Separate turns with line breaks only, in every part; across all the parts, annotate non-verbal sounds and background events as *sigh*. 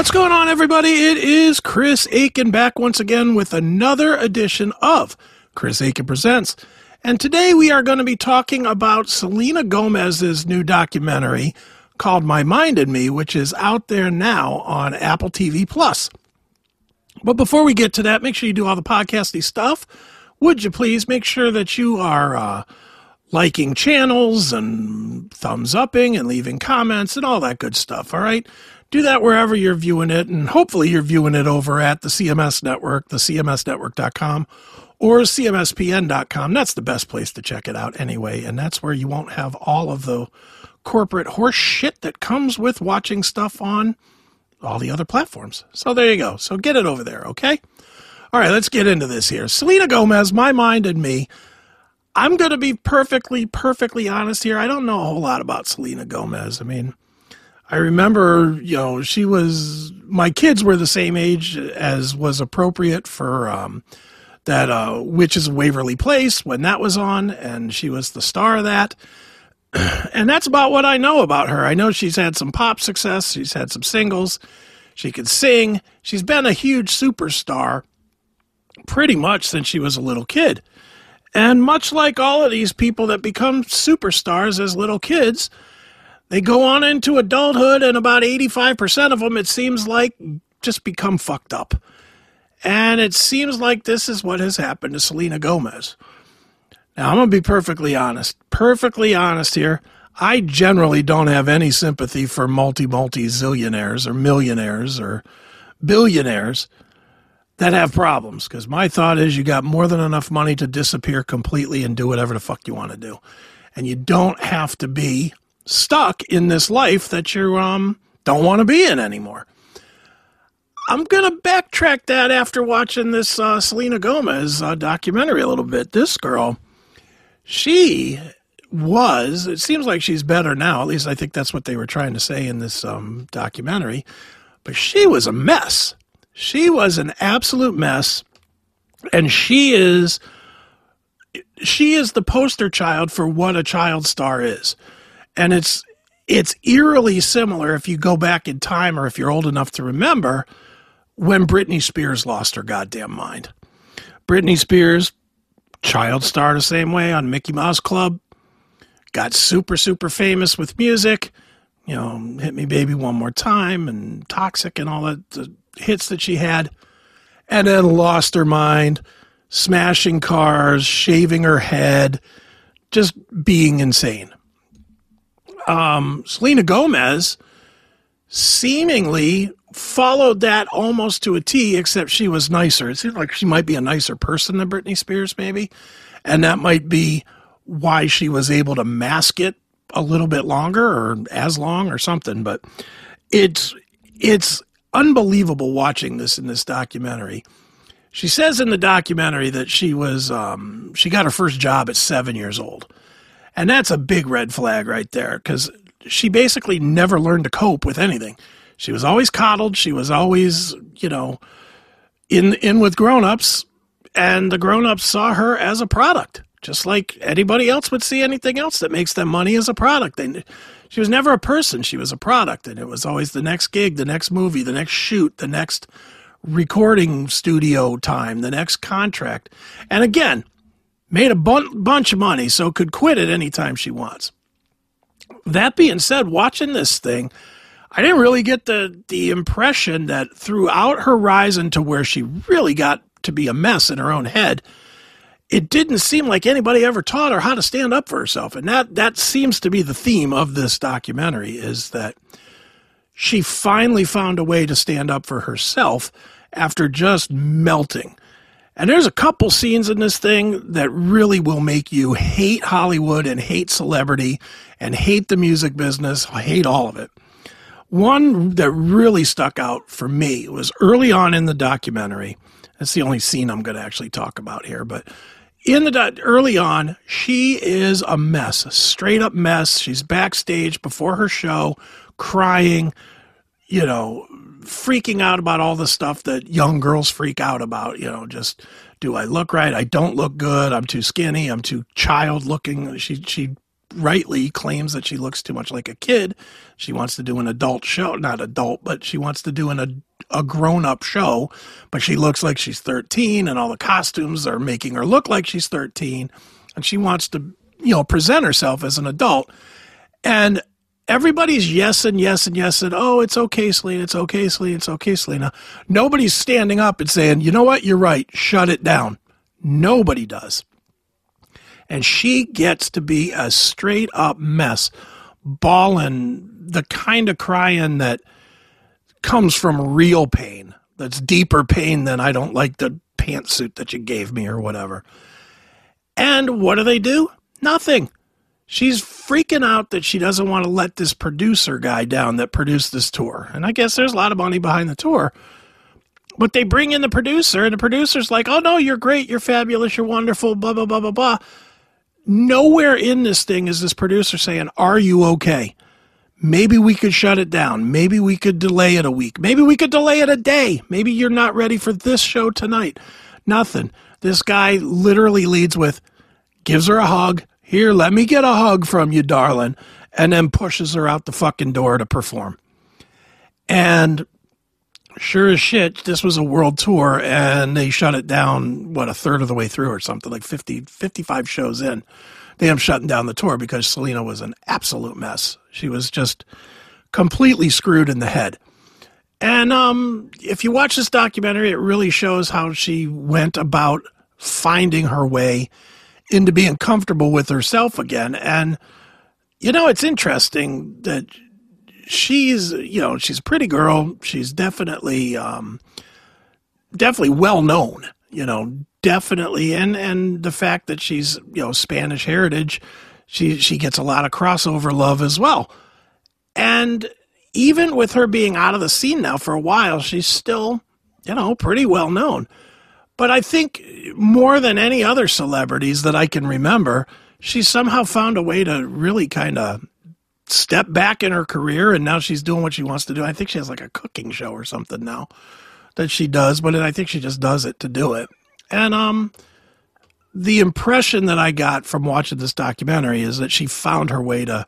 What's going on, everybody? It is Chris Akin back once again with another edition of Chris Akin Presents. And today we are going to be talking about Selena Gomez's new documentary called My Mind and Me, which is out there now on Apple TV Plus. But before we get to that, make sure you do all the podcasty stuff. Would you please make sure that you are uh, liking channels and thumbs upping and leaving comments and all that good stuff, all right? Do that wherever you're viewing it. And hopefully you're viewing it over at the CMS network, the CMSnetwork.com or CMSPN.com. That's the best place to check it out anyway. And that's where you won't have all of the corporate horse shit that comes with watching stuff on all the other platforms. So there you go. So get it over there, okay? All right, let's get into this here. Selena Gomez, My Mind and Me. I'm going to be perfectly, perfectly honest here. I don't know a whole lot about Selena Gomez. I mean, I remember, you know, she was, my kids were the same age as was appropriate for um, that uh, Witches Waverly Place when that was on, and she was the star of that. *clears throat* And that's about what I know about her. I know she's had some pop success, she's had some singles, she could sing, she's been a huge superstar pretty much since she was a little kid. And much like all of these people that become superstars as little kids, they go on into adulthood, and about 85% of them, it seems like, just become fucked up. And it seems like this is what has happened to Selena Gomez. Now, I'm going to be perfectly honest, perfectly honest here. I generally don't have any sympathy for multi multi zillionaires or millionaires or billionaires that have problems because my thought is you got more than enough money to disappear completely and do whatever the fuck you want to do. And you don't have to be stuck in this life that you um, don't want to be in anymore. I'm going to backtrack that after watching this uh, Selena Gomez uh, documentary a little bit. This girl, she was, it seems like she's better now. At least I think that's what they were trying to say in this um, documentary. But she was a mess. She was an absolute mess. And she is she is the poster child for what a child star is and it's it's eerily similar if you go back in time or if you're old enough to remember when Britney Spears lost her goddamn mind. Britney Spears, child star the same way on Mickey Mouse Club, got super, super famous with music. You know, Hit Me Baby One More Time and Toxic and all that the hits that she had. And then lost her mind, smashing cars, shaving her head, just being insane um, Selena Gomez seemingly followed that almost to a T, except she was nicer. It seemed like she might be a nicer person than Britney Spears, maybe. And that might be why she was able to mask it a little bit longer or as long or something. But it's it's unbelievable watching this in this documentary. She says in the documentary that she was um, she got her first job at seven years old. And that's a big red flag right there because she basically never learned to cope with anything. She was always coddled. She was always, you know, in in with grown-ups and the grown-ups saw her as a product, just like anybody else would see anything else that makes them money as a product. They, she was never a person, she was a product and it was always the next gig, the next movie, the next shoot, the next recording studio time, the next contract. And again, made a bun- bunch of money, so could quit at any time she wants. That being said, watching this thing, I didn't really get the the impression that throughout her rise into where she really got to be a mess in her own head, it didn't seem like anybody ever taught her how to stand up for herself. And that that seems to be the theme of this documentary is that she finally found a way to stand up for herself after just melting and there's a couple scenes in this thing that really will make you hate Hollywood and hate celebrity and hate the music business, hate all of it. One that really stuck out for me was early on in the documentary. That's the only scene I'm going to actually talk about here, but in the early on, she is a mess, a straight up mess. She's backstage before her show, crying, you know, freaking out about all the stuff that young girls freak out about. You know, just do I look right? I don't look good. I'm too skinny. I'm too child looking. She she rightly claims that she looks too much like a kid. She wants to do an adult show, not adult, but she wants to do an a grown up show, but she looks like she's 13 and all the costumes are making her look like she's 13 and she wants to, you know, present herself as an adult. And everybody's yes and yes and yes and oh, it's okay, Selena, it's okay, Selena, it's okay, Selena. Nobody's standing up and saying, you know what, you're right, shut it down. Nobody does. And she gets to be a straight up mess, bawling the kind of crying that comes from real pain. That's deeper pain than I don't like the pantsuit that you gave me or whatever. And what do they do? Nothing. She's freaking out that she doesn't want to let this producer guy down that produced this tour. And I guess there's a lot of money behind the tour. But they bring in the producer, and the producer's like, oh, no, you're great. You're fabulous. You're wonderful. Blah, blah, blah, blah, blah. Nowhere in this thing is this producer saying, are you okay? Maybe we could shut it down. Maybe we could delay it a week. Maybe we could delay it a day. Maybe you're not ready for this show tonight. Nothing. This guy literally leads with, gives her a hug. Here, let me get a hug from you, darling. And then pushes her out the fucking door to perform. And sure as shit, this was a world tour and they shut it down, what, a third of the way through or something, like 50, 55 shows in they up shutting down the tour because Selena was an absolute mess. She was just completely screwed in the head. And um, if you watch this documentary, it really shows how she went about finding her way into being comfortable with herself again. And, you know, it's interesting that she's, you know, she's a pretty girl. She's definitely, um, definitely well known, you know, definitely and and the fact that she's you know Spanish heritage she she gets a lot of crossover love as well and even with her being out of the scene now for a while she's still you know pretty well known but I think more than any other celebrities that I can remember she somehow found a way to really kind of step back in her career and now she's doing what she wants to do I think she has like a cooking show or something now that she does but I think she just does it to do it and um, the impression that I got from watching this documentary is that she found her way to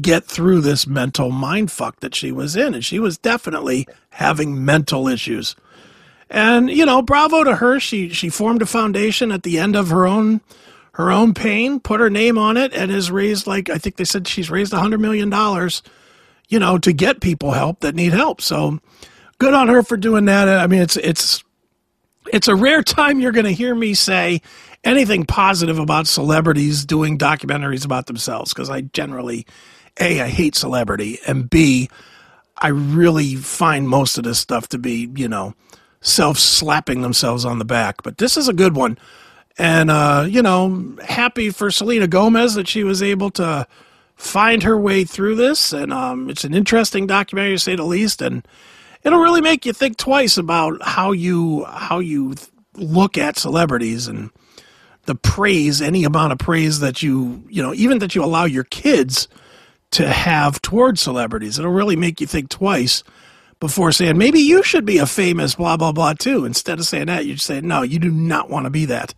get through this mental mind fuck that she was in, and she was definitely having mental issues. And you know, bravo to her. She she formed a foundation at the end of her own her own pain, put her name on it, and has raised like I think they said she's raised a hundred million dollars, you know, to get people help that need help. So good on her for doing that. I mean, it's it's it's a rare time you're going to hear me say anything positive about celebrities doing documentaries about themselves because I generally, A, I hate celebrity, and B, I really find most of this stuff to be, you know, self slapping themselves on the back. But this is a good one. And, uh, you know, happy for Selena Gomez that she was able to find her way through this. And um, it's an interesting documentary to say the least. And, it'll really make you think twice about how you how you look at celebrities and the praise, any amount of praise that you you know, even that you allow your kids to have towards celebrities. It'll really make you think twice before saying maybe you should be a famous blah blah blah too. Instead of saying that, you say no, you do not want to be that.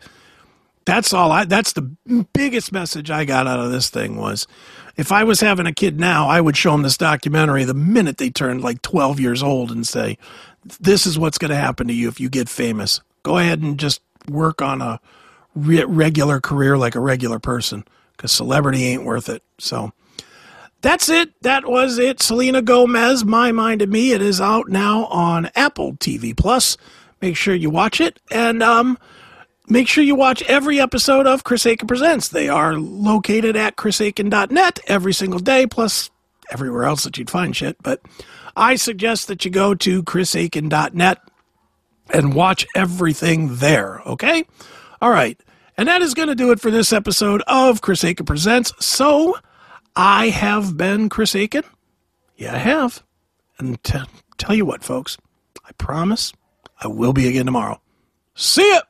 That's all I that's the biggest message I got out of this thing was if I was having a kid now, I would show them this documentary the minute they turned like 12 years old and say, This is what's going to happen to you if you get famous. Go ahead and just work on a re- regular career like a regular person because celebrity ain't worth it. So that's it. That was it. Selena Gomez, My Mind and Me. It is out now on Apple TV Plus. Make sure you watch it. And, um, Make sure you watch every episode of Chris Akin Presents. They are located at chrisakin.net every single day, plus everywhere else that you'd find shit. But I suggest that you go to chrisakin.net and watch everything there, okay? All right. And that is going to do it for this episode of Chris Akin Presents. So I have been Chris Akin? Yeah, I have. And t- tell you what, folks, I promise I will be again tomorrow. See ya!